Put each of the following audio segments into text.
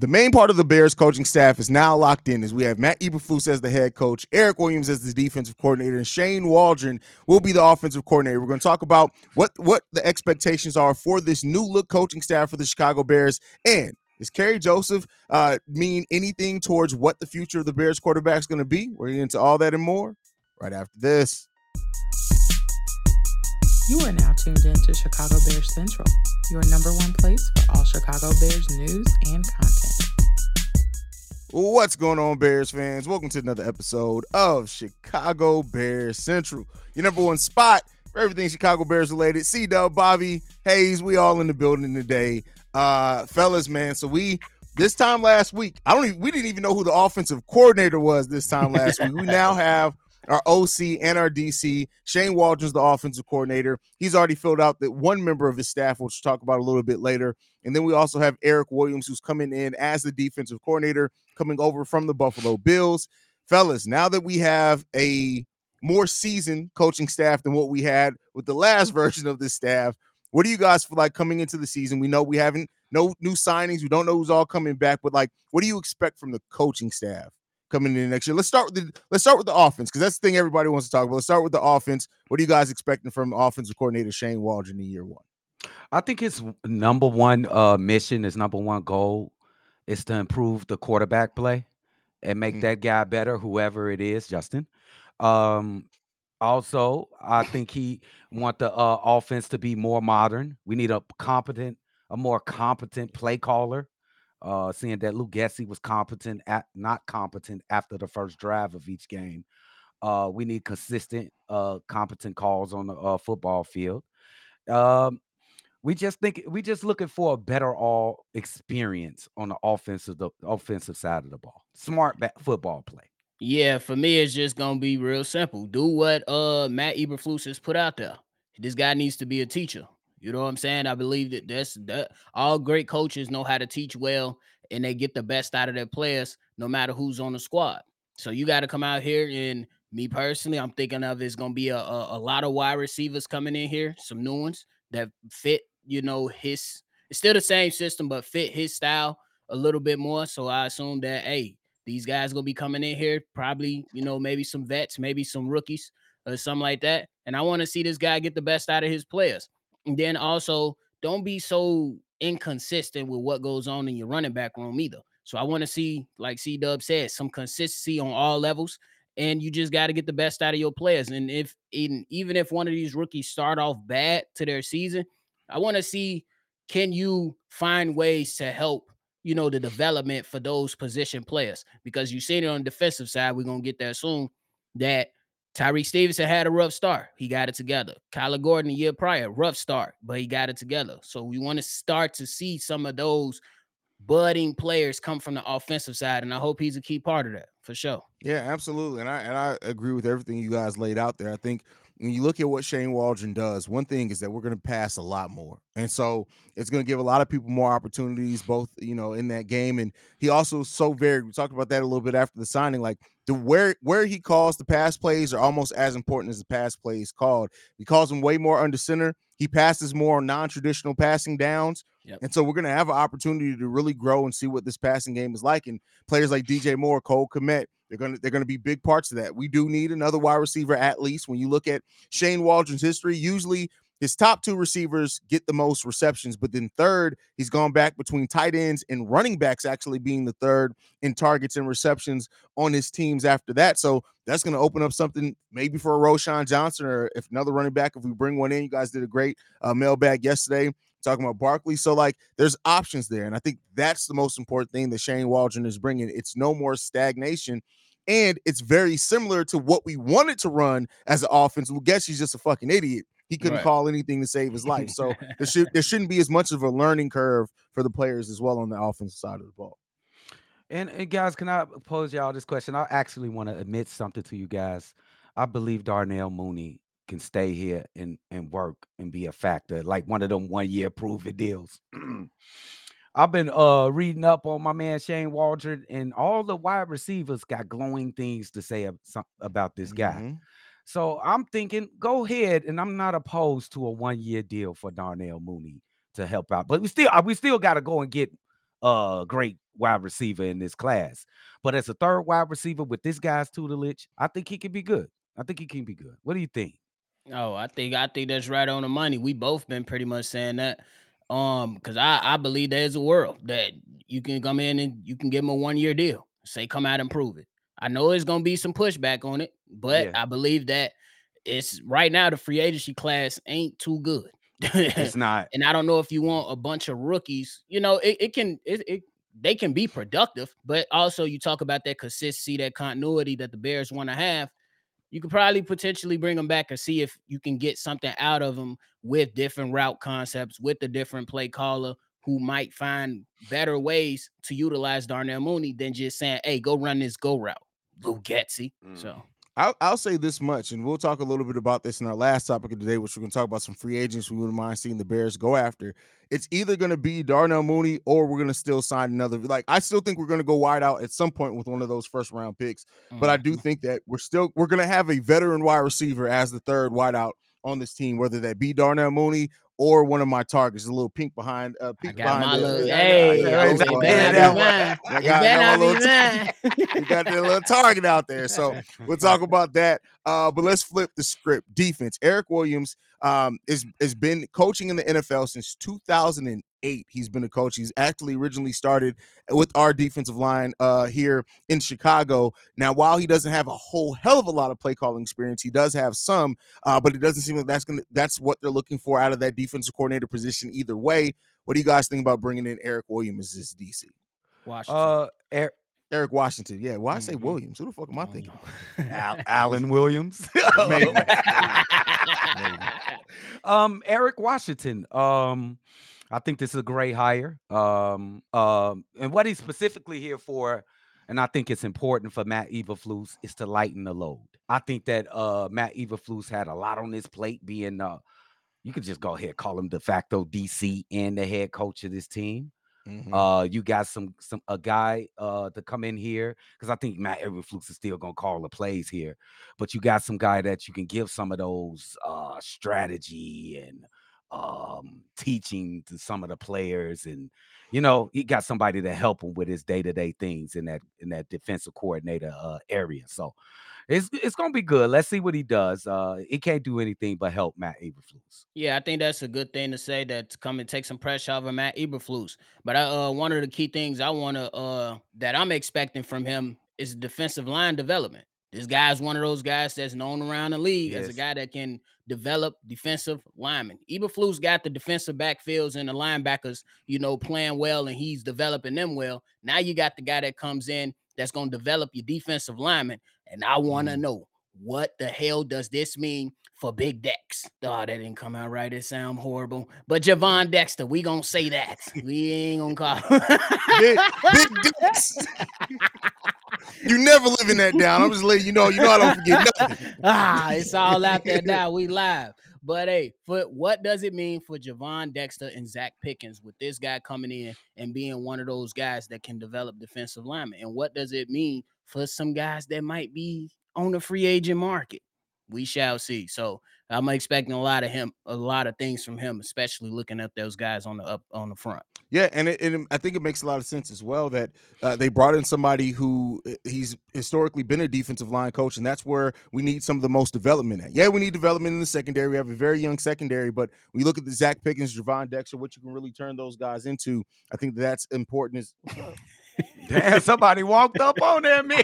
the main part of the Bears coaching staff is now locked in as we have Matt Eberflus as the head coach, Eric Williams as the defensive coordinator, and Shane Waldron will be the offensive coordinator. We're going to talk about what what the expectations are for this new look coaching staff for the Chicago Bears and does Kerry Joseph uh, mean anything towards what the future of the Bears quarterback is going to be? We're into all that and more right after this. You are now tuned in to Chicago Bears Central, your number one place for all Chicago Bears news and content. What's going on, Bears fans? Welcome to another episode of Chicago Bears Central, your number one spot for everything Chicago Bears related. C Dub, Bobby, Haize, we all in the building today. Uh, fellas, man. So we this time last week, I don't even we didn't even know who the offensive coordinator was this time last week. We now have our OC and our DC. Shane Waldron's the offensive coordinator. He's already filled out that one member of his staff, which we'll talk about a little bit later. And then we also have Eric Williams, who's coming in as the defensive coordinator, coming over from the Buffalo Bills. Fellas, now that we have a more seasoned coaching staff than what we had with the last version of this staff, what do you guys feel like coming into the season? We know we haven't no new signings. We don't know who's all coming back, but like, what do you expect from the coaching staff? Coming in next year. Let's start with the let's start with the offense because that's the thing everybody wants to talk about. Let's start with the offense. What are you guys expecting from offensive coordinator Shane Waldron in year one? I think his number one uh, mission, his number one goal, is to improve the quarterback play and make mm-hmm. that guy better, whoever it is, Justin. Um, also, I think he want the uh, offense to be more modern. We need a competent, a more competent play caller uh, seeing that Luke Getsy was competent at not competent after the first drive of each game. Uh, we need consistent, uh, competent calls on the uh, football field. Um, we just think we just looking for a better all experience on the offensive the offensive side of the ball. Smart football play. Yeah, for me, it's just gonna be real simple. Do what uh Matt Eberflus has put out there. This guy needs to be a teacher. You know what I'm saying? I believe that that's that all great coaches know how to teach well and they get the best out of their players no matter who's on the squad. So you got to come out here and me personally, I'm thinking of it's gonna be a, a, a lot of wide receivers coming in here, some new ones that fit, you know, his it's still the same system, but fit his style a little bit more. So I assume that hey, these guys gonna be coming in here, probably, you know, maybe some vets, maybe some rookies or something like that. And I want to see this guy get the best out of his players. And then also don't be so inconsistent with what goes on in your running back room either. So I want to see, like C Dub said, some consistency on all levels. And you just got to get the best out of your players. And if in, even if one of these rookies start off bad to their season, I want to see can you find ways to help, you know, the development for those position players? Because you see it on the defensive side, we're gonna get there soon. That Tyrique Stevenson had a rough start. He got it together. Kyler Gordon a year prior, rough start, but he got it together. So we want to start to see some of those budding players come from the offensive side, and I hope he's a key part of that for sure. Yeah, absolutely, and I and I agree with everything you guys laid out there. I think when you look at what Shane Waldron does, one thing is that we're going to pass a lot more. And so it's going to give a lot of people more opportunities, both, you know, in that game. And he also so very, we talked about that a little bit after the signing, like the where where he calls the pass plays are almost as important as the pass plays called. He calls them way more under center. He passes more on non-traditional passing downs. Yep. And so we're going to have an opportunity to really grow and see what this passing game is like. And players like DJ Moore, Cole Kmet, they're to they're to be big parts of that. We do need another wide receiver at least. When you look at Shane Waldron's history, usually his top two receivers get the most receptions, but then third, he's gone back between tight ends and running backs, actually being the third in targets and receptions on his teams after that. So that's going to open up something maybe for a Roschon Johnson or if another running back, if we bring one in. You guys did a great uh, mailbag yesterday talking about Barkley. So, like, there's options there. And I think that's the most important thing that Shane Waldron is bringing. It's no more stagnation and it's very similar to what we wanted to run as an offense. Well, Getsy's just a fucking idiot. He couldn't right. call anything to save his life. So there should there shouldn't be as much of a learning curve for the players as well on the offensive side of the ball. And, and guys, can I pose y'all this question? I actually want to admit something to you guys. I believe Darnell Mooney can stay here and and work and be a factor, like one of them one year prove it deals. I've been uh reading up on my man Shane Waldron, and all the wide receivers got glowing things to say about this guy. Mm-hmm. So I'm thinking, go ahead, and I'm not opposed to a one year deal for Darnell Mooney to help out, but we still uh, we still got to go and get uh great wide receiver in this class. But as a third wide receiver with this guy's tutelage, I think he can be good. I think he can be good. What do you think? Oh, I think I think that's right on the money. We both been pretty much saying that. Um, because I, I believe there's a world that you can come in and you can give them a one-year deal. Say come out and prove it. I know there's gonna be some pushback on it, but Yeah. I believe that it's right now the free agency class ain't too good. It's not. and I don't know if you want a bunch of rookies. You know, it, it can it, it they can be productive, but also you talk about that consistency, that continuity that the Bears want to have. You could probably potentially bring them back and see if you can get something out of them with different route concepts, with the different play caller who might find better ways to utilize Darnell Mooney than just saying, "Hey, go run this go route, Luke Getsy." Mm. So I'll, I'll say this much, and we'll talk a little bit about this in our last topic of the day, which we're going to talk about some free agents we wouldn't mind seeing the Bears go after. It's either going to be Darnell Mooney or we're going to still sign another. Like, I still think we're going to go wide out at some point with one of those first round picks, but I do mhm. think that we're still we're going to have a veteran wide receiver as the third wideout on this team, whether that be Darnell Mooney or one of my targets, a little pink behind. Uh, I pink got behind my the- little yeah, hey, oh, yeah. I got- got my little mine. got that little target out there. So we'll talk about that. Uh, but let's flip the script. Defense. Eric Williams um, is has been coaching in the NFL since 2008. He's been a coach. He's actually originally started with our defensive line uh, here in Chicago. Now, while he doesn't have a whole hell of a lot of play calling experience, he does have some. Uh, but it doesn't seem like that's gonna that's what they're looking for out of that defensive coordinator position. Either way, what do you guys think about bringing in Eric Williams as this DC? Washington. Uh, Er- Eric Washington. Yeah. Why I say Mhm. Williams? Who the fuck am I don't thinking? know. Al- Alan Williams. Maybe. um, Eric Washington. Um, I think this is a great hire. Um, um, and what he's specifically here for, and I think it's important for Matt Eberflus, is to lighten the load. I think that uh Matt Eberflus had a lot on his plate, being uh, you could just go ahead call him de facto DC and the head coach of this team. Mhm. Uh, you got some some a guy uh to come in here because I think Matt Eberflus is still gonna call the plays here, but you got some guy that you can give some of those uh strategy and um teaching to some of the players and you know he got somebody to help him with his day-to-day things in that in that defensive coordinator uh area so it's it's gonna be good let's see what he does uh he can't do anything but help matt Eberflus. Yeah, I think that's a good thing to say that to come and take some pressure off of Matt Eberflus. But I, uh, one of the key things I want to uh that I'm expecting from him is defensive line development. This guy's one of those guys that's known around the league as a guy that can develop defensive linemen. Eberflus got the defensive backfields and the linebackers, you know, playing well, and he's developing them well. Now you got the guy that comes in that's going to develop your defensive lineman, and I want to mm-hmm. know what the hell does this mean for Big Dex? Oh, that didn't come out right. It sound horrible. But Gervon Dexter, we gonna say that. We ain't gonna call. Big, big dicks. you never living that down. I'm just letting you know. You know I don't forget nothing. ah, it's all out there now. We live. But hey, for what does it mean for Gervon Dexter and Zacch Pickens with this guy coming in and being one of those guys that can develop defensive linemen? And what does it mean for some guys that might be on the free agent market? We shall see. So I'm expecting a lot of him, a lot of things from him, especially looking at those guys on the up on the front. Yeah, and it, and I think it makes a lot of sense as well that uh, they brought in somebody who uh, he's historically been a defensive line coach, and that's where we need some of the most development at. Yeah, we need development in the secondary. We have a very young secondary, but when you look at the Zacch Pickens, Gervon Dexter, what you can really turn those guys into, I think that's important. Is Damn, somebody walked up on that man.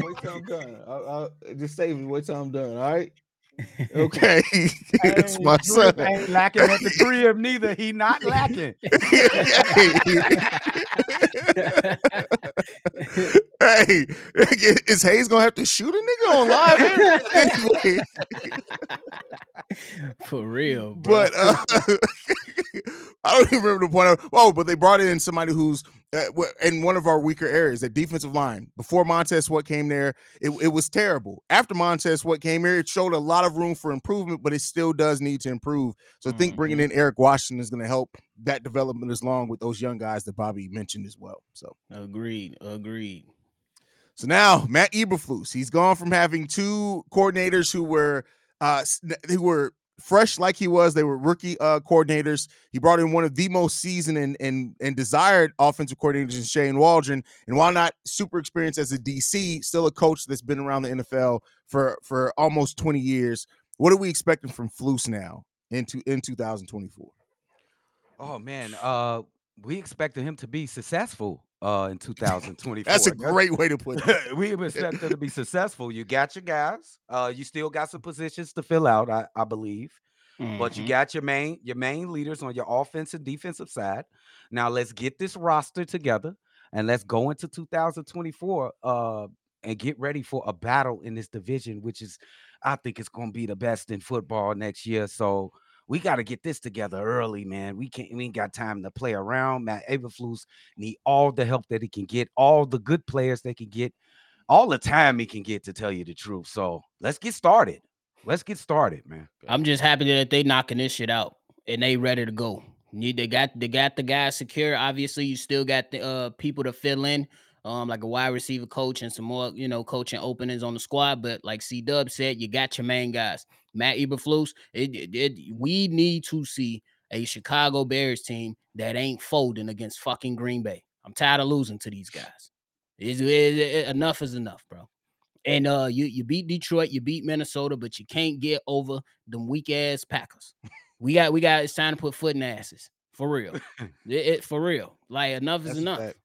wait till I'm done. I'll, I'll just save me. Wait till I'm done. All right. Okay, it's my Drip son. Ain't lacking at the crib neither. He not lacking. hey, is Haize gonna have to shoot a nigga on live? anyway, For real, bro. but uh, I don't even remember the point. Of, oh, but they brought in somebody who's in one of our weaker areas, that defensive line. Before Montez Sweat came there, it, it was terrible. After Montez Sweat came here, it showed a lot of room for improvement, but it still does need to improve. So I think bringing in Eric Washington is going to help that development as long with those young guys that Bobby mentioned as well. So. agreed, agreed. So now Matt Eberflus, he's gone from having two coordinators who were uh who were fresh like he was. They were rookie uh, coordinators. He brought in one of the most seasoned and and, and desired offensive coordinators in Shane Waldron. And while not super experienced as a DC, still a coach that's been around the NFL for for almost 20 years. What are we expecting from Flus now into in 2024? Oh man, uh, we expected him to be successful uh in 2024. That's a great way to put it. we have expect him to be successful. You got your guys. Uh, you still got some positions to fill out, I, I believe. But you Mhm. got your main your main leaders on your offensive defensive side. Now let's get this roster together and let's go into 2024 uh and get ready for a battle in this division, which is I think it's gonna be the best in football next year. So we got to get this together early, man. We can't we ain't got time to play around. Matt Eberflus need all the help that he can get, all the good players they can get, all the time he can get to tell you the truth. So let's get started. Let's get started, man. I'm just happy that they knocking this shit out and they ready to go. Need they got they got the guys secure. Obviously, you still got the uh people to fill in, um, like a wide receiver coach and some more, you know, coaching openings on the squad. But like C Dub said, you got your main guys. Matt Eberflus. It, it, it- we need to see a Chicago Bears team that ain't folding against fucking Green Bay. I'm tired of losing to these guys. It's- it- enough is enough, bro. And uh, you you beat Detroit, you beat Minnesota, but you can't get over them weak ass Packers. We got we got it's time to put foot in asses for real. it, for real. Like enough is That's a enough. fact.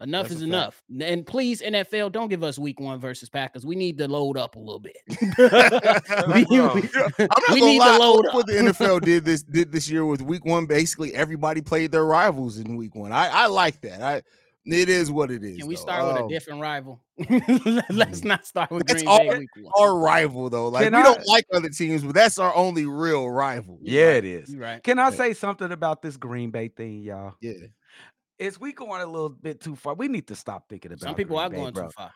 Enough That's is a fact. enough. And please, NFL, don't give us week one versus Packers. We need to load up a little bit. we, Bro. we- I'm not we need lie. to load up. What the NFL did this did this year with Week One, basically everybody played their rivals in Week One. I I like that. I it is what it is. Can we though. start with a Um, different rival? Let's not start with That's Green all- Bay week one. our rival though. Like Can we I- don't like other teams, but that's our only real rival. Yeah, it is. You right. Can I Yeah. say something about this Green Bay thing, y'all? Yeah. Is we going a little bit too far? We need to stop thinking about Some people Green are Bay, going bro. too far.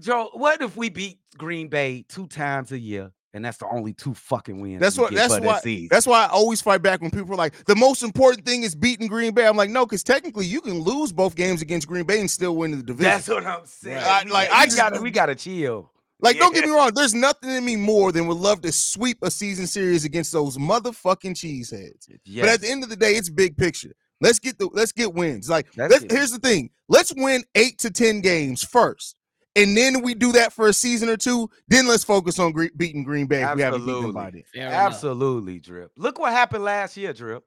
Joe, what if we beat Green Bay two times a year, and that's the only two fucking wins? That's what- that's why-? That's why I always fight back when people are like, the most important thing is beating Green Bay. I'm like, no, because technically you can lose both games against Green Bay and still win the division. That's what I'm saying. I- like, got- I just- gotta, we gotta chill. Like, don't get me wrong, there's nothing in me more than would love to sweep a season series against those motherfucking cheeseheads. But at the end of the day, it's big picture. Let's get the let's get wins. Like, let's, here's the thing: let's win eight to ten games first, and then we do that for a season or two. Then let's focus on gre- beating Green Bay. If we haven't beaten them by Absolutely. then. Absolutely, Drip. Look what happened last year, Drip.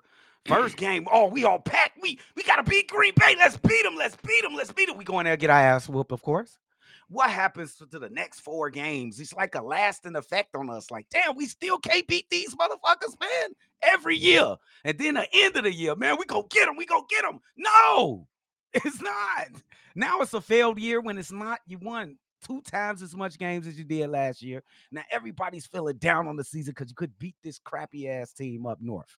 First game, oh, we all packed. We we gotta beat Green Bay. Let's beat them. Let's beat them. Let's beat them. We go in there get our ass whooped, of course. What happens to the next four games? It's like a lasting effect on us. Like, damn, we still can't beat these motherfuckers, man. Every year, and then the end of the year, man, we go get them. We go get them. No, it's not. Now it's a failed year when it's not. You won two times as much games as you did last year. Now everybody's feeling down on the season because you could beat this crappy ass team up north.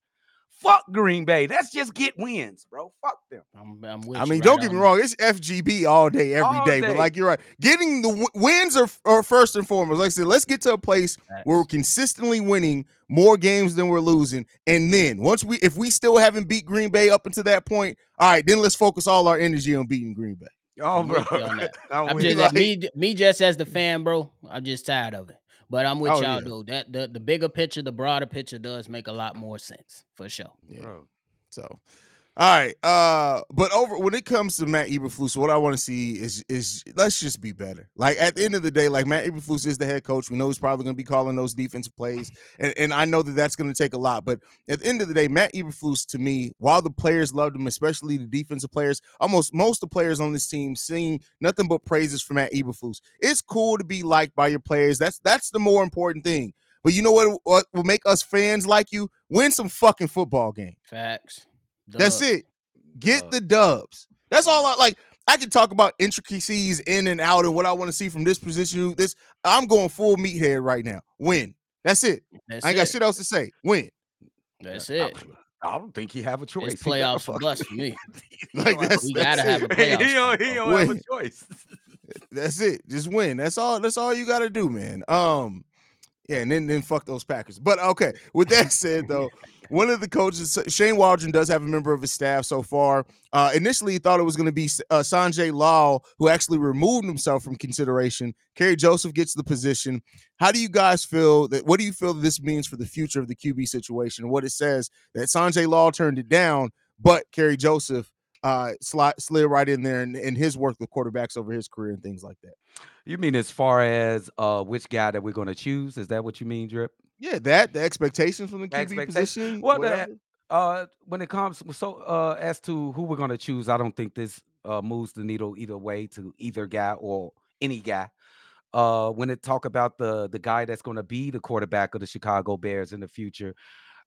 Fuck Green Bay. Let's just get wins, bro. Fuck them. I'm, I'm with I mean, right don't get me wrong. It's FGB all day, every All day. day. But like you're right, getting the w- wins are, are first and foremost. Like I said, let's get to a place that. where we're consistently winning more games than we're losing, and then once we, if we still haven't beat Green Bay up until that point, all right, then let's focus all our energy on beating Green Bay. Oh, I'm you on that. I'm I'm just like- me, me just as the fan, bro. I'm just tired of it. But I'm with Oh, y'all yeah. though. That the, the bigger picture, the broader picture does make a lot more sense for sure. Yeah. Bro. So, all right. Uh, but over when it comes to Matt Eberflus, what I want to see is is let's just be better. Like at the end of the day, like Matt Eberflus is the head coach. We know he's probably going to be calling those defensive plays, and, and I know that that's going to take a lot. But at the end of the day, Matt Eberflus, to me, while the players loved him, especially the defensive players, almost most of the players on this team sing nothing but praises for Matt Eberflus. It's cool to be liked by your players. That's that's the more important thing. But you know what? What will make us fans like you? Win some fucking football games. Facts. That's it. Get Dub. the dubs. That's all I like. I can talk about intricacies in and out and what I want to see from this position. This I'm going full meathead right now. Win. That's it. That's I ain't got shit else to say. Win. That's it. I don't think he have a choice. It's He playoffs for fuck- bust for me. Like don't that's, We that's gotta have it. a playoff he don't, he don't have a choice. That's it. Just win. That's all. That's all you got to do, man. Um, yeah, and then then fuck those Packers. But okay. With that said, though, one of the coaches, Shane Waldron, does have a member of his staff so far. Uh, initially, he thought it was going to be uh, Sanjay Lal, who actually removed himself from consideration. Kerry Joseph gets the position. How do you guys feel that? What do you feel this means for the future of the QB situation? What it says that Sanjay Lal turned it down, but Kerry Joseph uh, slid, slid right in there and, and his work with quarterbacks over his career and things like that. You mean as far as uh which guy that we're going to choose? Is that what you mean, Drip? Yeah, that the expectations from the QB Expectation- position. Well, whatever. the, uh, when it comes so uh as to who we're going to choose, I don't think this uh moves the needle either way to either guy or any guy. Uh, when it talk about the the guy that's going to be the quarterback of the Chicago Bears in the future,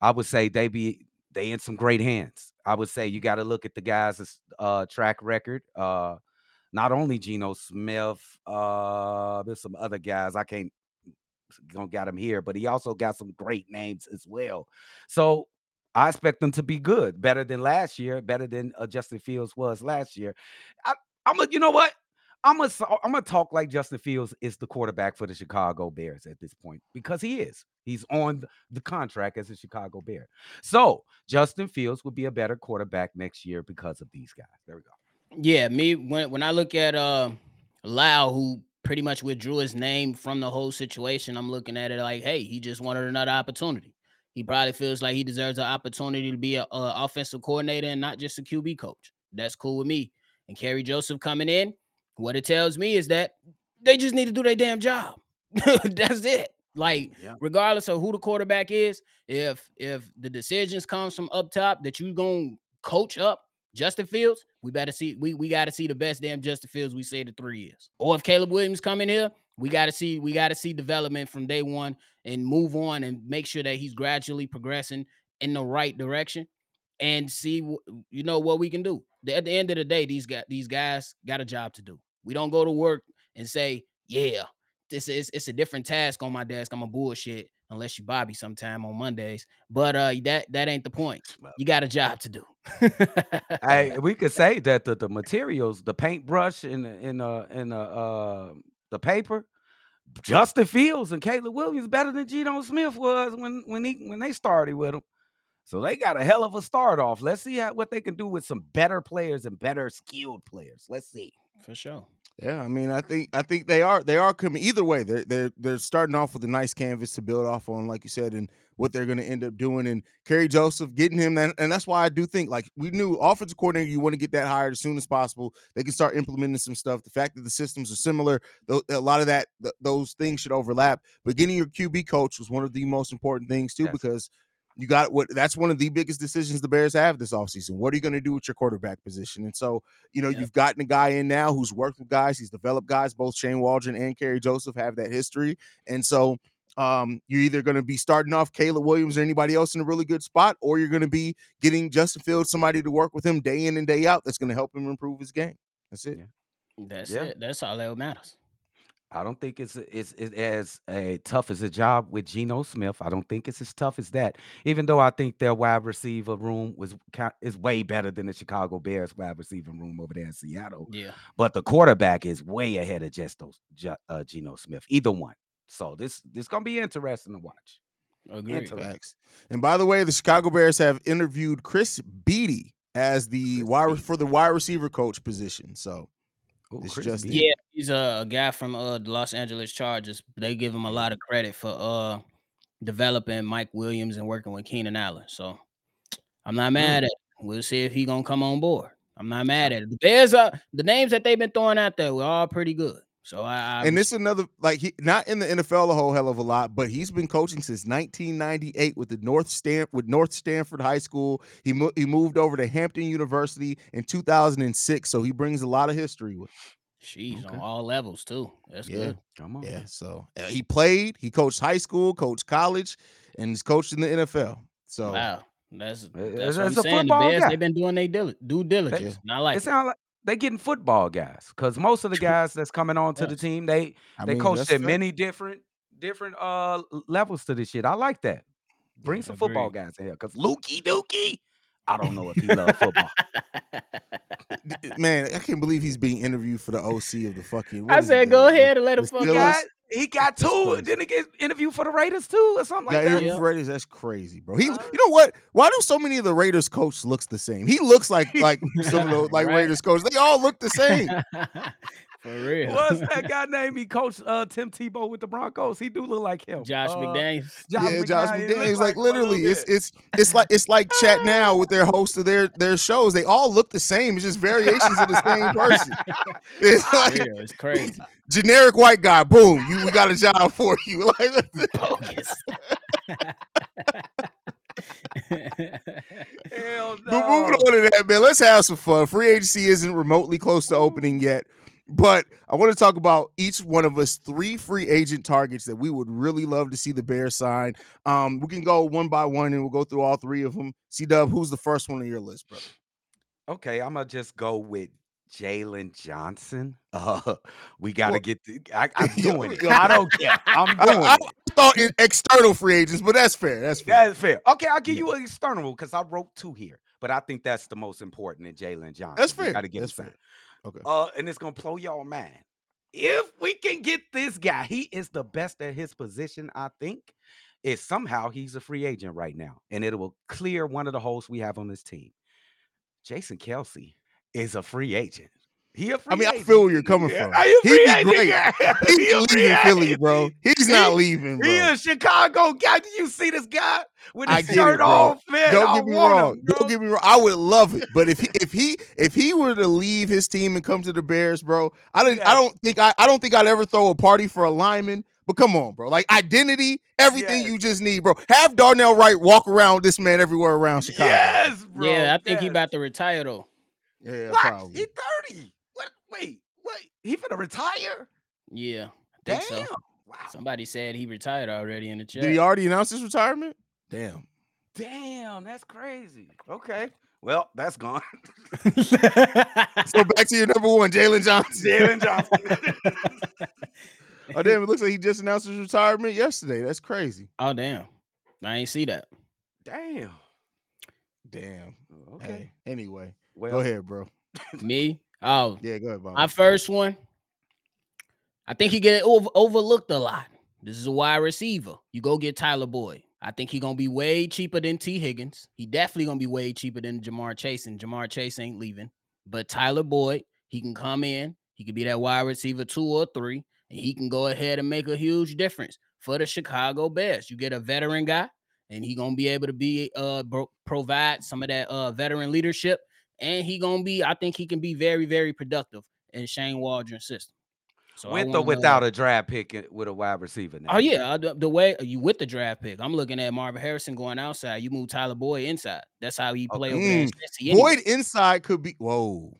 I would say they be they in some great hands. I would say you got to look at the guys' uh track record. Uh, not only Geno Smith, uh, there's some other guys I can't gonna got him here, but he also got some great names as well. So I expect them to be good, better than last year, better than uh, Justin Fields was last year. I, I'm a, you know what? I'm gonna I'm gonna talk like Justin Fields is the quarterback for the Chicago Bears at this point because he is. He's on the contract as a Chicago Bear. So Justin Fields will be a better quarterback next year because of these guys. There we go. Yeah, me when when I look at uh Lal, who pretty much withdrew his name from the whole situation, I'm looking at it like, hey, he just wanted another opportunity. He probably feels like he deserves an opportunity to be a, a offensive coordinator and not just a QB coach. That's cool with me. And Kerry Joseph coming in, what it tells me is that they just need to do their damn job. That's it. Like Yeah. regardless of who the quarterback is, if if the decisions comes from up top that you're gonna coach up Justin Fields, we better see we we got to see the best damn Justin Fields we say the three years. Or if Caleb Williams come in here, we got to see we got to see development from day one and move on and make sure that he's gradually progressing in the right direction and see you know what we can do. At the end of the day, these guys these guys got a job to do. We don't go to work and say, "Yeah, this is it's a different task on my desk. I'm a bullshit." Unless you Bobby sometime on Mondays, but uh, that that ain't the point. You got a job to do. I we could say that the, the materials, the paintbrush and in uh in uh, uh the paper, Justin Fields and Caleb Williams better than Geno Smith was when when he when they started with him. So they got a hell of a start off. Let's see how, what they can do with some better players and better skilled players. Let's see. For sure. Yeah, I mean, I think I think they are they are coming either way. They're they're they're starting off with a nice canvas to build off on, like you said, and what they're going to end up doing. And Kerry Joseph getting him, and, and that's why I do think like we knew offensive coordinator, you want to get that hired as soon as possible. They can start implementing some stuff. The fact that the systems are similar, tho- a lot of that th- those things should overlap. But getting your QB coach was one of the most important things too, Yes. because you got what that's one of the biggest decisions the Bears have this offseason. What are you going to do with your quarterback position? And so you know, Yeah. you've gotten a guy in now who's worked with guys, he's developed guys. Both Shane Waldron and Kerry Joseph have that history, and so um, you're either going to be starting off Caleb Williams or anybody else in a really good spot, or you're going to be getting Justin Fields, somebody to work with him day in and day out that's going to help him improve his game. That's it. Yeah. That's Yeah. it. That's all that matters. I don't think it's it's, it's as a tough as a job with Geno Smith. I don't think it's as tough as that. Even though I think their wide receiver room was is way better than the Chicago Bears wide receiver room over there in Seattle. Yeah. But the quarterback is way ahead of just those uh, Geno Smith. Either one. So this this gonna be interesting to watch. Agree. Interesting. And by the way, the Chicago Bears have interviewed Chris Beatty as the Chris wide Beatty. for the wide receiver coach position. So Ooh, It's just- Yeah, he's a, a guy from uh the Los Angeles Chargers. They give him a lot of credit for uh developing Mike Williams and working with Keenan Allen. So I'm not mad at it. We'll see if he gonna come on board. I'm not mad at it. The Bears are the names that they've been throwing out there were all pretty good. So I, I and this is another like he not in the NFL a whole hell of a lot, but he's been coaching since 1998 with the North Stan with North Stanford High School. He mo- he moved over to Hampton University in 2006, so he brings a lot of history with. she's Okay. on all levels too. That's Yeah. good. Come on. Yeah, so uh, he played, he coached high school, coached college, and he's coached in the NFL. So Wow. That's that's it's what I'm a saying. The football Bears, guy. they've been doing their dil- due diligence. And I like It it. sounds like they getting football guys because most of the guys that's coming on to the team they I they mean, coached at many different different uh levels to this shit. I like that. Bring some football agreed. guys in here because Lukey Dookie, I don't know if he loves football. Man, I can't believe he's being interviewed for the OC of the fucking. I said, go ahead and let him fuck out. He got two. Didn't he get interviewed for the Raiders too, or something Got like that? Yeah. for Raiders. That's crazy, bro. He, Uh, you know what? Why do so many of the Raiders coach looks the same? He looks like like some of those like Right. Raiders coaches. They all look the same. For real. What's that guy named? He coached uh, Tim Tebow with the Broncos. He do look like him. Josh Uh, McDaniels. yeah, Josh McDaniels. He look McDaniels. Like him a little literally, it's it's it's like it's like chat now with their hosts of their their shows. They all look the same. It's just variations of the same person. It's like real, it's crazy. generic white guy. Boom, you we got a job for you. Like Bogus. Hell no. But moving on to that, man, let's have some fun. Free agency isn't remotely close to opening yet, but I want to talk about each one of us three free agent targets that we would really love to see the Bears sign. Um, we can go one by one and we'll go through all three of them. C Dub, who's the first one on your list, brother? Okay, I'm gonna just go with Jaylon Johnson. Uh, we gotta Well- get. The, I, I'm doing it. I don't care. I'm I, doing I it. thought in external free agents, but that's fair. That's fair. That's fair. Okay, I'll give you an external because I wrote two here, but I think that's the most important in Jaylon Johnson. That's fair. gotta get him That's fair. Okay. Uh, and it's gonna blow y'all mind. If we can get this guy, he is the best at his position. I think is somehow he's a free agent right now, and it will clear one of the holes we have on this team. Jason Kelce is a free agent. He a free I mean, I feel where you're coming Yeah, from. Are you He'd be agent? great. He's he a free leaving Philly, agent. bro. He's not leaving, bro. He a Chicago guy. Do you see this guy with I his get shirt it, bro. off, man? Don't I get me want him, wrong. Don't get me wrong. I would love it, but if he if he if he were to leave his team and come to the Bears, bro, I don't Yeah. I don't think I I don't think I'd ever throw a party for a lineman. But come on, bro. Like identity, everything Yes. you just need, bro. Have Darnell Wright walk around this man everywhere around Chicago. Yes, bro. yeah, I think he about to retire though. Yeah, What? probably. He 30. What? Wait, wait. He finna retire? Yeah, I Damn. think so. Wow. Somebody said he retired already in the chat. Did he already announce his retirement? Damn. Damn, that's crazy. Okay. Well, that's gone. So back to your number one, Jaylon Johnson. Jaylon Johnson. Oh damn, it looks like he just announced his retirement yesterday. That's crazy. oh damn, I ain't see that. Damn. Damn. Oh, okay. Hey, anyway, Well, go ahead, bro. Me? Oh, Yeah, go ahead, Bob. my first one. I think he get over, overlooked a lot. This is a wide receiver. You go get Tyler Boyd. I think he gonna be way cheaper than Tee Higgins. He definitely gonna be way cheaper than Ja'Marr Chase, and Ja'Marr Chase ain't leaving. But Tyler Boyd, he can come in. He could be that wide receiver two or three, and he can go ahead and make a huge difference for the Chicago Bears. You get a veteran guy, and he gonna be able to be uh bro- provide some of that uh veteran leadership, and he gonna be. I think he can be very very productive in Shane Waldron's system. So I with or wanna know- without a draft pick with a wide receiver now. Oh yeah, the, the way you with the draft pick, I'm looking at Marvin Harrison going outside. You move Tyler Boyd inside. That's how he play over there. in Mm, anyway. Boyd inside could be whoa.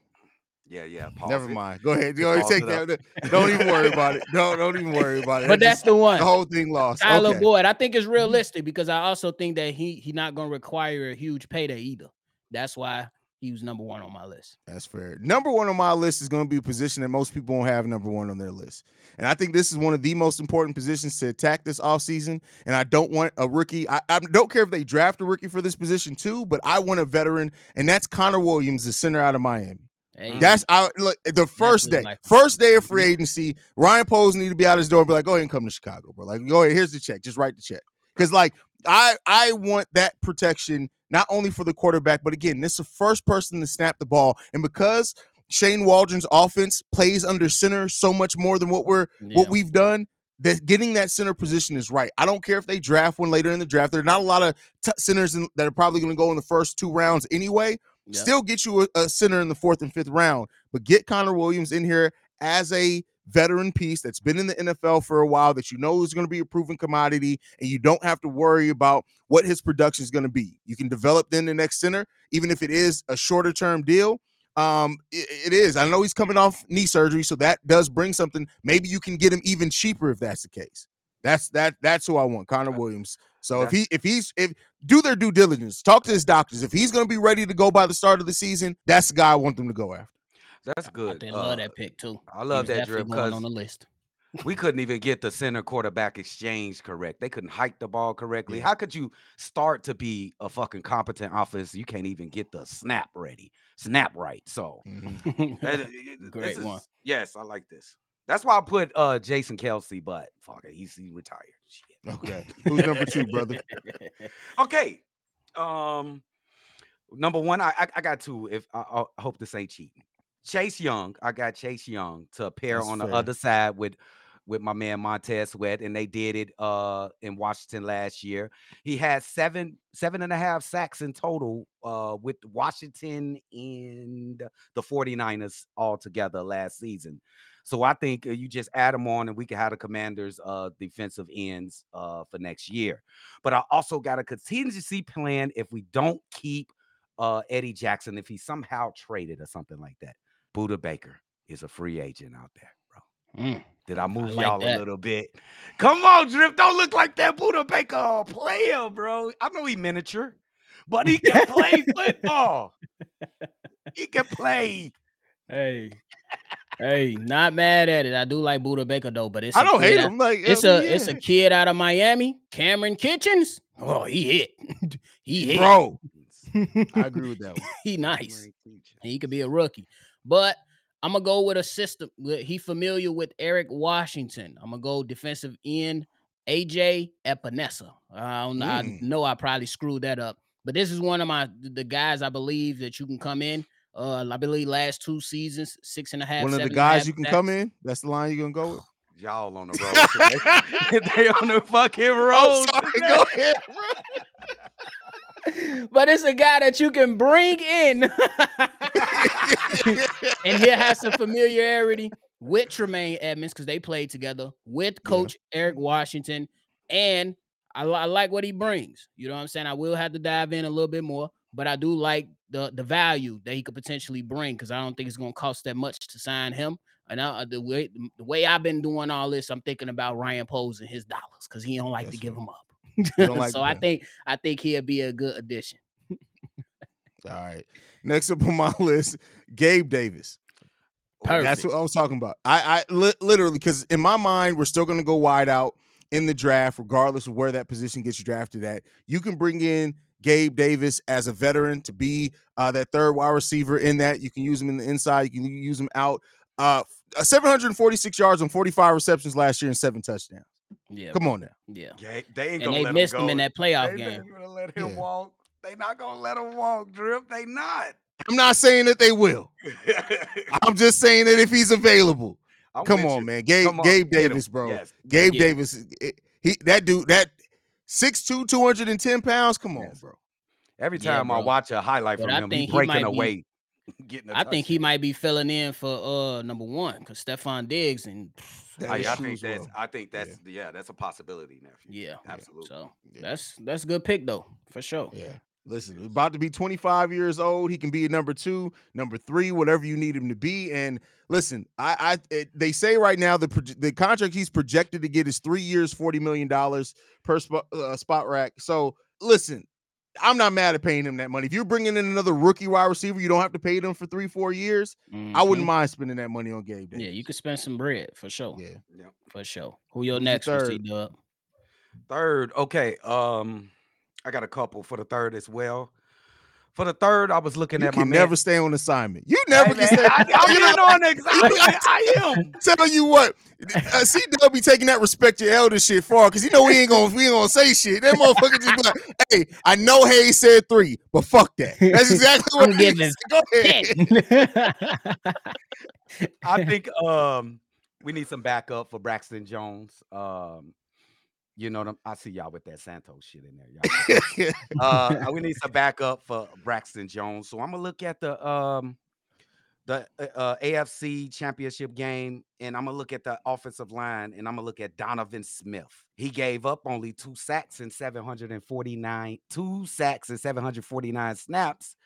Yeah, yeah. pause Never it. mind. Go ahead. Go ahead. Take that. Don't even worry about it. Don't don't even worry about it. but That that's just- the one. the whole thing lost. Tyler Okay. Boyd, I think is realistic because I also think that he he not gonna require a huge payday either. That's why he was number one on my list. That's fair. Number one on my list is going to be a position that most people won't have number one on their list. And I think this is one of the most important positions to attack this offseason. And I don't want a rookie. I, I don't care if they draft a rookie for this position too, but I want a veteran, and that's Connor Williams, the center out of Miami. Hey, That's I look the first day, first day of free agency. Ryan Poles need to be out his door and be like, go ahead and come to Chicago, bro. Like, go ahead, here's the check. Just write the check. Because like I I want that protection not only for the quarterback, but again, this is the first person to snap the ball. And because Shane Waldron's offense plays under center so much more than what we're what we've done, that getting that center position is right. I don't care if they draft one later in the draft. There are not a lot of t- centers in, that are probably going to go in the first two rounds anyway Yeah. still get you a, a center in the fourth and fifth round, but get Connor Williams in here as a veteran piece that's been in the NFL for a while that you know is going to be a proven commodity, and you don't have to worry about what his production is going to be. You can develop then the next center, even if it is a shorter term deal. Um, it, it is. I know he's coming off knee surgery, so that does bring something. Maybe you can get him even cheaper if that's the case. That's that. That's who I want, Connor Williams. So if he if he's if do their due diligence, talk to his doctors. If he's going to be ready to go by the start of the season, that's the guy I want them to go after. That's I good. did Uh, love that pick too. I love that drip because on the list. we couldn't even get the center quarterback exchange correct. They couldn't hike the ball correctly. Yeah. How could you start to be a fucking competent offense? You can't even get the snap ready, snap right. So Mhm. that- i- i- Great one. Yes, I like this. That's why I put uh Jason Kelce, but fuck it, he's he retired. Shit. Okay. Who's number two, brother? Okay. Um number one, I I, I got two. If I, I hope this ain't cheating. Chase Young, I got Chase Young to pair That's on the fair. other side with with my man Montez Sweat, and they did it uh in Washington last year. He had seven seven and a half sacks in total uh with Washington and the 49ers all together last season. So I think uh, you just add them on and we can have the commanders uh defensive ends uh for next year. But I also got a contingency plan if we don't keep uh Eddie Jackson, if he somehow traded or something like that. Budda Baker is a free agent out there, bro. Mm. Did I move like y'all that. a little bit? Come on, Drip. Don't look like that Budda Baker player, bro. I know he miniature, but he can play football. He can play. Hey, hey, not mad at it. I do like Budda Baker though, but it's I a don't kid hate out- him. Like It's I a it's a kid out of Miami, Kamren Kinchens. Oh, he hit. he hit. bro. I agree with that one. he nice. He could be a rookie, but I'm gonna go with a system. with- He familiar with Eric Washington. I'm gonna go defensive end AJ Epenesa. I don't know. I Mm. know I probably screwed that up, but this is one of my the guys I believe that you can come in. Uh, I believe last two seasons, six and a half. One of the seven and a half guys you can come in. That's the line you're gonna go with. Y'all on the road. today. they on the fucking road. Oh, sorry, go ahead, but it's a guy that you can bring in, and he'll have some familiarity with Tremaine Edmunds because they played together with Yeah. Coach Eric Washington, and I, I like what he brings. You know what I'm saying? I will have to dive in a little bit more, but I do like the the value that he could potentially bring because I don't think it's going to cost that much to sign him. And I, uh, the way the way I've been doing all this, I'm thinking about Ryan Poles and his dollars because he don't like to That's give right. them up. Like so I think I think he'll be a good addition. All right. Next up on my list, Gabe Davis. That's what I was talking about. I, I li- literally because in my mind, we're still going to go wide out in the draft, regardless of where that position gets you drafted at. You can bring in Gabe Davis as a veteran to be uh, that third wide receiver in that. You can use him in the inside. You can use him out. Uh, uh, 746 yards on 45 receptions last year and seven touchdowns. Yeah, Come on now. yeah. Yeah, they ain't And gonna they let missed him, him in that playoff game. They game. not gonna let him Yeah. walk. They not gonna let him walk, Drip. They not. I'm not saying that they will. I'm just saying that if he's available. I'm Come on, you. man. Gabe, on, Gabe get him. Davis, bro. Yes. Gabe Yeah. Davis. eh, He that dude that 6'2, 210 pounds. Come on, Yes. bro. Every Yeah, time I watch a highlight But from I him, he think he breaking be- away, getting. a I think he might be filling in for uh number one because Stefon Diggs and That I, I think as that's. well. I think that's. Yeah, that's a possibility, nephew. yeah, absolutely. So Yeah. that's that's a good pick though for sure. Yeah. Listen, about to be 25 years old. He can be a number two, number three, whatever you need him to be. And listen, I, I it, they say right now the proje- the contract he's projected to get is three years, 40 million dollars per spot, uh, Spotrac. So listen, I'm not mad at paying him that money. If you're bringing in another rookie wide receiver, you don't have to pay them for three, four years. I wouldn't Mhm. mind spending that money on Gabe. Davis. Yeah, you could spend some bread for sure. Yeah. Yeah. For sure. Who your your next third? Dub? Third, okay. Um, I got a couple for the third as well. For the third, I was looking You at my can man- never stay on assignment. You never Hey, can man, stay. I, I'm You know, on it. I, I am. tell you what, uh, C Dub be taking that respect your elder shit far because you know we ain't gonna we ain't gonna say shit. That motherfucker just be like, hey, I know Haize said three, but fuck that. That's exactly what I'm he giving said. Go ahead. I think um we need some backup for Braxton Jones. Um, you know, them- I see y'all with that Santos shit in there. Y'all. uh, we need some backup for Braxton Jones. So I'm gonna look at the um the uh, uh, AFC Championship game, and I'm gonna look at the offensive line, and I'm gonna look at Donovan Smith. He gave up only two sacks and 749 two sacks and 749 snaps.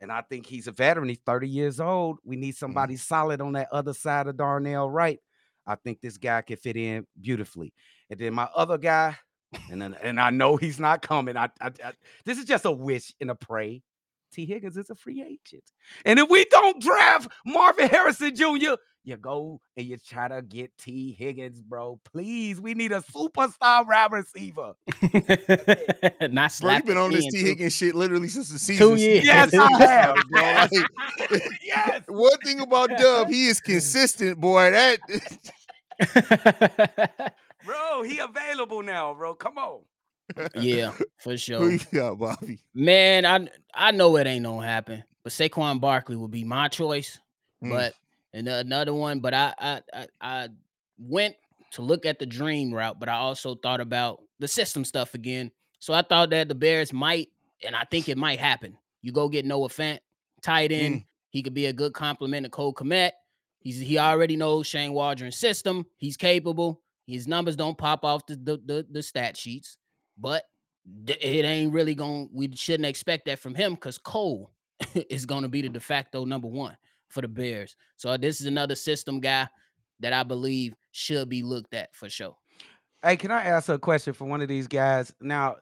And I think he's a veteran. He's 30 years old. We need somebody solid on that other side of Darnell Wright. I think this guy can fit in beautifully. And then my other guy, and then, and I know he's not coming. I, I, I this is just a wish and a pray. Tee Higgins is a free agent. And if we don't draft Marvin Harrison Jr., you go and you try to get Tee Higgins, bro. Please, we need a superstar wide receiver. Not Bro, you slapping been on this Tee Higgins shit literally since the season. Two years. Yes, I have. bro. Like, yes. one thing about Dub, he is consistent, boy. That bro, he available now, bro. Come on. yeah, for sure. you got, Bobby? Man, I I know it ain't gonna happen, but Saquon Barkley would be my choice. Mm. But and another one, but I, I I I went to look at the dream route, but I also thought about the system stuff again. So I thought that the Bears might, and I think it might happen. You go get Noah Fant, tight end. He could be a good complement to Cole Kmet. He's he already knows Shane Waldron's system. He's capable. His numbers don't pop off the the, the, the stat sheets, but it ain't really going. We shouldn't expect that from him because Cole is going to be the de facto number one for the Bears. So this is another system guy that I believe should be looked at for sure. Hey, can I ask a question for one of these guys? Now,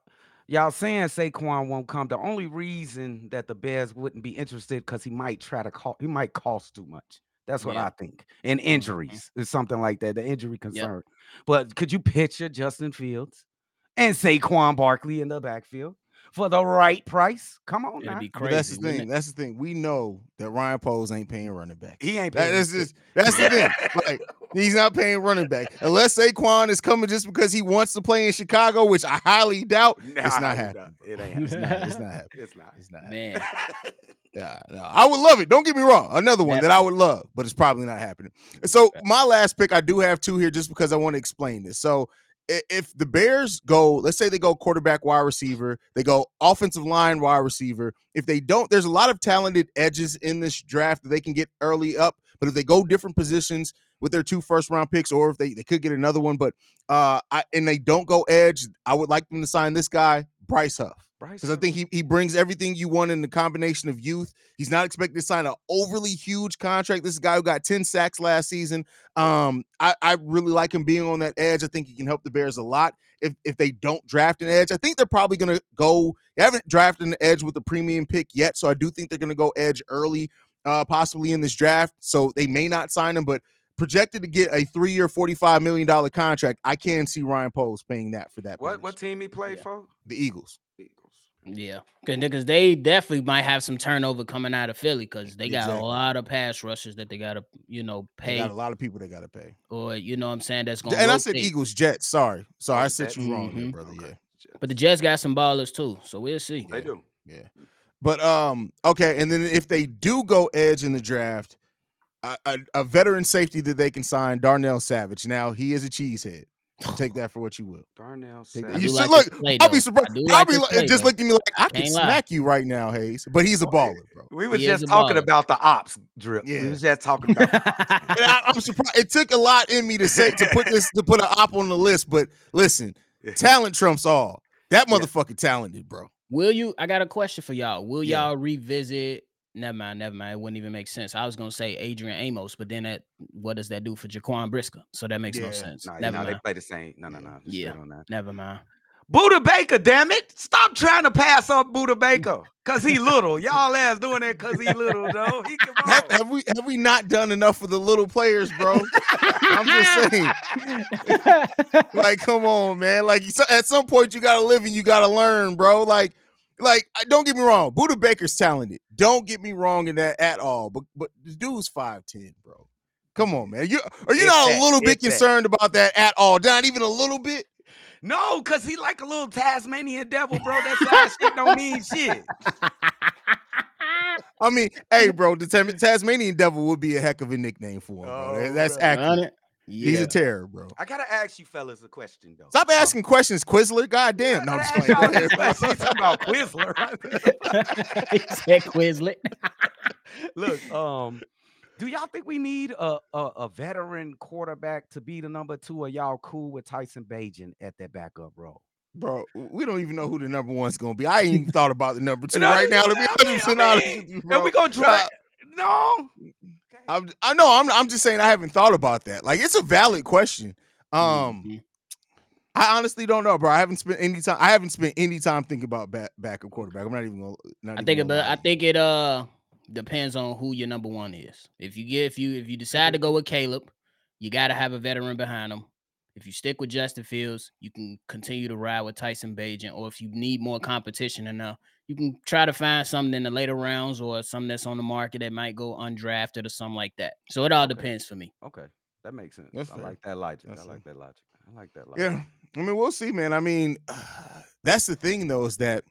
y'all saying Saquon won't come. The only reason that the Bears wouldn't be interested because he might try to call, he might cost too much. That's what Yeah. I think. And injuries is something like that. The injury Yep. concern. But could you picture Justin Fields and Saquon Barkley in the backfield for the right price? Come on, It'd now. be But crazy. that's the thing. it? That's the thing. We know that Ryan Poles ain't paying running back. he ain't. That paying is shit. just that's the thing. Like he's not paying running back unless Saquon is coming just because he wants to play in Chicago, which I highly doubt. Nah, it's not happening. don't. It ain't It's happening. not. It's not happening. It's not. It's not. happening. Man, Yeah, no, I would love it. Don't get me wrong. Another one that I would love, but it's probably not happening. So my last pick, I do have two here, just because I want to explain this. So i- if the Bears go, let's say they go quarterback, wide receiver, they go offensive line, wide receiver. If they don't, there's a lot of talented edges in this draft that they can get early up. But if they go different positions with their two first round picks, or if they they could get another one, but uh, I and they don't go edge, I would like them to sign this guy, Bryce Huff because I think he, he brings everything you want in the combination of youth. He's not expected to sign an overly huge contract. This is a guy who got 10 sacks last season. Um, I, I really like him being on that edge. I think he can help the Bears a lot. If if they don't draft an edge, I think they're probably gonna go. They haven't drafted an edge with a premium pick yet, so I do think they're gonna go edge early, uh, possibly in this draft. So they may not sign him, but projected to get a three-year, $45 million contract. I can see Ryan Poles paying that for that. What what team he played Yeah. for? the Eagles. Eagles. Yeah, because they definitely might have some turnover coming out of Philly because they got Exactly. a lot of pass rushers that they got to you know They pay got a lot of people they gotta pay. or you know what I'm saying that's going. To be. And I said Eagles, Jets. Sorry, sorry, I said you wrong, there, Mhm. brother. Yeah, but the Jets got some ballers too, so we'll see. They Yeah. do. yeah. But um, okay, and then if they do go edge in the draft, a, a, a veteran safety that they can sign, Darnell Savage. Now he is a cheesehead. Take that for what you will. Darnell Take that. Savage. You should like look. play, I'll be surprised. I'll like be like, play, just though. look at me like I Can't lie. smack you right now, Haize. But he's a baller, bro. We was He just talking baller. about the ops drip. Yeah. We was just talking about the ops. And I, I'm surprised. It took a lot in me to say to put this to put an op on the list. But listen, talent trumps all. That Yeah. motherfucker talented, bro. Will you? I got a question for y'all. Will Yeah. y'all revisit? Never mind, never mind. It wouldn't even make sense. I was gonna say Adrian Amos, but then that what does that do for Jaquan Brisker? So that makes no sense. Nah, you never know, they play the same. No, no, no. just Yeah. straight on that. Never mind. Budda Baker, damn it. Stop trying to pass up Budda Baker. Cause he little. Y'all ass doing that cause he little, though. He can Have, have we have we not done enough for the little players, bro? I'm just saying. like, come on, man. Like, so- at some point, you gotta live and you gotta learn, bro. Like, like, don't get me wrong. Budda Baker's talented. Don't get me wrong in that at all. But but the dude's five ten, bro. Come on, man. You are you It's not that, a little bit it's that. concerned about that at all? Not even a little bit. No, cause he like a little Tasmanian devil, bro. That size shit don't mean shit. I mean, hey, bro, the Tasmanian Devil would be a heck of a nickname for him. bro. Oh, That's bro. accurate. Run it. He's a terror, bro. I gotta ask you fellas a question though. Stop Um, asking questions, Quizler. God damn. No, I I'm just gotta playing. Go ask y'all ahead, this He's talking about Quizler. he said Quizlet. Look, um, do y'all think we need a, a a veteran quarterback to be the number two? Or y'all cool with Tyson Bagent at that backup role? Bro, we don't even know who the number one's gonna be. I ain't even thought about the number two No, right now. To be I mean, hundred percent I honest mean, with you, And bro. we gonna try. No, I'm, I know. I'm. I'm just saying. I haven't thought about that. Like, it's a valid question. Um, Mhm. I honestly don't know, bro. I haven't spent any time. I haven't spent any time thinking about back backup quarterback. I'm not even gonna. Not I even think it, I think it uh depends on who your number one is. If you get if you if you decide to go with Caleb, you got to have a veteran behind him. If you stick with Justin Fields, you can continue to ride with Tyson Bagent. Or if you need more competition enough, you can try to find something in the later rounds or something that's on the market that might go undrafted or something like that. So it all Okay. depends for me. okay. That makes sense. That's I fair. like that logic. That's I fair. like that logic. I like that logic. Yeah. I mean, we'll see, man. I mean, that's the thing, though, is that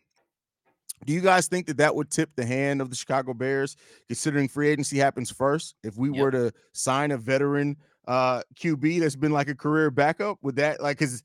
do you guys think that that would tip the hand of the Chicago Bears, considering free agency happens first? If we Yep. were to sign a veteran uh QB that's been like a career backup, would that like because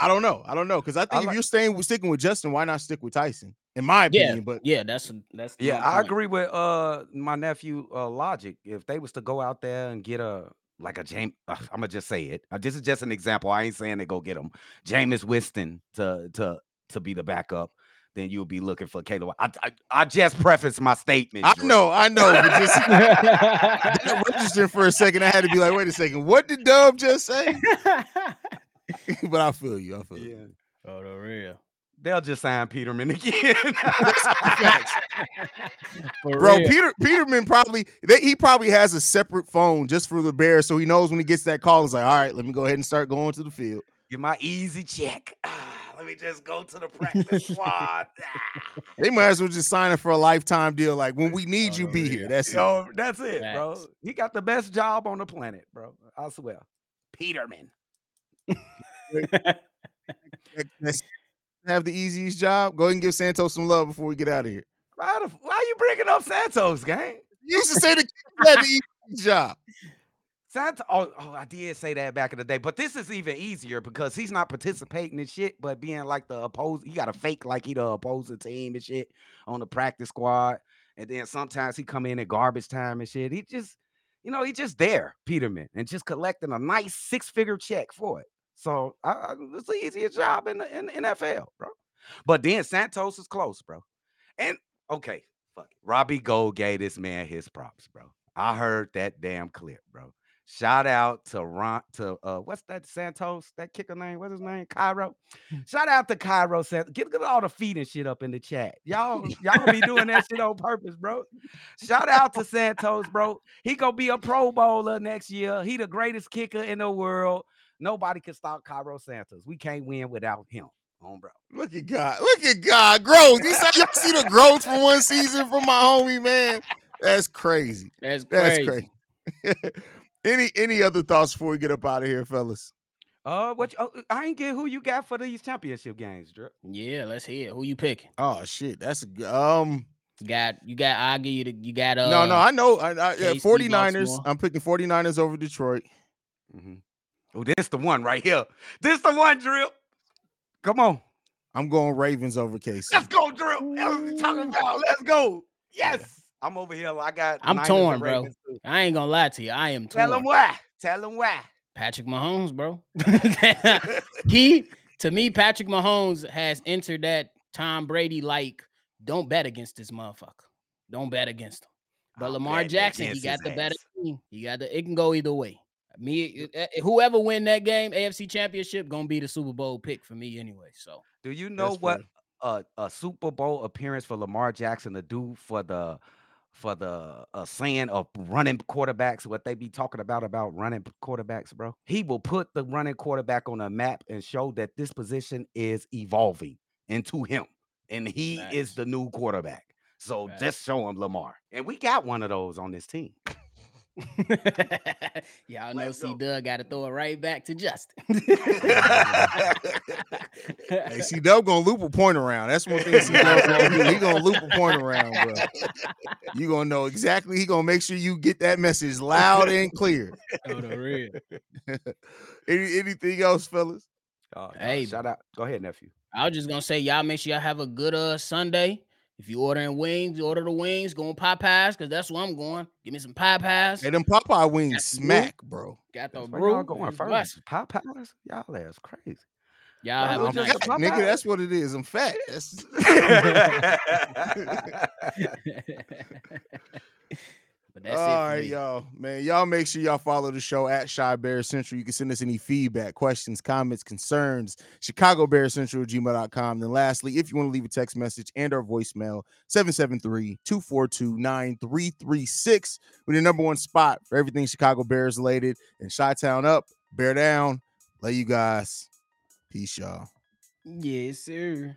I don't know, I don't know, because I think if like- you're staying sticking with Justin, why not stick with Tyson? In my Yeah, opinion, but yeah, that's that's Yeah, I point. agree with uh my nephew uh logic. If they was to go out there and get a like a James, I'm gonna just say it. Uh, this is just an example. I ain't saying they go get him. Jameis Winston to to to be the backup. Then you'll be looking for Caleb. I I, I just prefaced my statement. I Dre. know, I know, but just that registered for a second. I had to be like, wait a second, what did Dub just say? but I feel you. I feel you. Oh, the real. they'll just sign Peterman again. Bro, real. Peter Peterman probably they, he probably has a separate phone just for the Bears, so he knows when he gets that call. He's like, all right, let me go ahead and start going to the field. Get my easy check. Ah, let me just go to the practice squad. Ah. They might as well just sign him for a lifetime deal. Like when we need Oh, you, be yeah. here. That's it. That's it, bro. He got the best job on the planet, bro. I swear. Peterman. Have the easiest job. Go ahead and give Santos some love before we get out of here. Why, the, why you bringing up Santos, gang? You used to say the had the easiest job. Santos. Oh, oh, I did say that back in the day, but this is even easier because he's not participating in shit, but being like the oppose. He got to fake like he the opposing team and shit on the practice squad, and then sometimes he come in at garbage time and shit. He just, you know, he just there, Peterman, and just collecting a nice six figure check for it. So I, I, it's the easiest job in the, in the NFL, bro. But then Santos is close, bro. And okay, fuck it. Robbie Gould gave this man his props, bro. I heard that damn clip, bro. Shout out to Ron to uh what's that Santos, that kicker name? What's his name? Cairo. Shout out to Cairo Santos. Get, get all the feet and shit up in the chat. Y'all, y'all be doing that shit on purpose, bro. Shout out to Santos, bro. He gonna be a pro bowler next year. He the greatest kicker in the world. Nobody can stop Cairo Santos. We can't win without him. On bro. Look at God. Look at God. Growth. You see, y'all see the growth from one season from my homie, man. That's crazy. That's That's crazy. crazy. any any other thoughts before we get up out of here, fellas? Uh, what? You, oh, I ain't get who you got for these championship games, Drip. Yeah, let's hear it. Who you picking? Oh shit, that's a g- um. You got you got I'll give you the you got uh no, no, I know. I, I, yeah, 49ers. I'm picking 49ers over Detroit. Mm-hmm. Oh, this the one right here. This the one, Drill. Come on, I'm going Ravens over Casey. let's go, Drill. That's talking about. Let's go. Yes, I'm over here. I got. I'm Niners torn, bro. Too. I ain't gonna lie to you. I am Tell torn. them why. Tell them why. Patrick Mahomes, bro. he to me, Patrick Mahomes has entered that Tom Brady like don't bet against this motherfucker. Don't bet against him. But Lamar Jackson, he got his the better team. He got the it can go either way. Me, uh, uh, whoever win that game, AFC Championship, gonna be the Super Bowl pick for me anyway. So Do you know That's what a, a Super Bowl appearance for Lamar Jackson to do for the for the uh, saying of running quarterbacks? What they be talking about about running quarterbacks, bro? He will put the running quarterback on a map and show that this position is evolving into him, and he is the new quarterback. So Facts. just show him Lamar, and we got one of those on this team. y'all know Let's C go. Doug got to throw it right back to Justin. Hey, C Dub gonna loop a point around. That's one thing C Dub gonna do. He gonna loop a point around, bro. You gonna know exactly. He gonna make sure you get that message loud and clear. Oh, the real. Any, anything else, fellas? Oh, no, Hey, shout out. Go ahead, nephew. I was just gonna say, y'all make sure y'all have a good uh Sunday. If you ordering wings, you order the wings. Going on Popeyes, cause that's where I'm going. Give me some Popeyes. Hey, them Popeye wings That's the smack, bro. Got the That's where brew. y'all going first? Popeyes? Y'all ass crazy. Y'all have Well, a just nice a Fat, nigga, that's what it is. I'm fat. That's, But that's All it for me. y'all. Man, y'all make sure y'all follow the show at Chi Bear Central. You can send us any feedback, questions, comments, concerns, Chicago Bear Central gmail.com. Then lastly, if you want to leave a text message and our voicemail, 773-242-9336. We're the number one spot for everything Chicago Bears related. And Chi Town up, bear down. Love you guys. Peace, y'all. Yes, sir.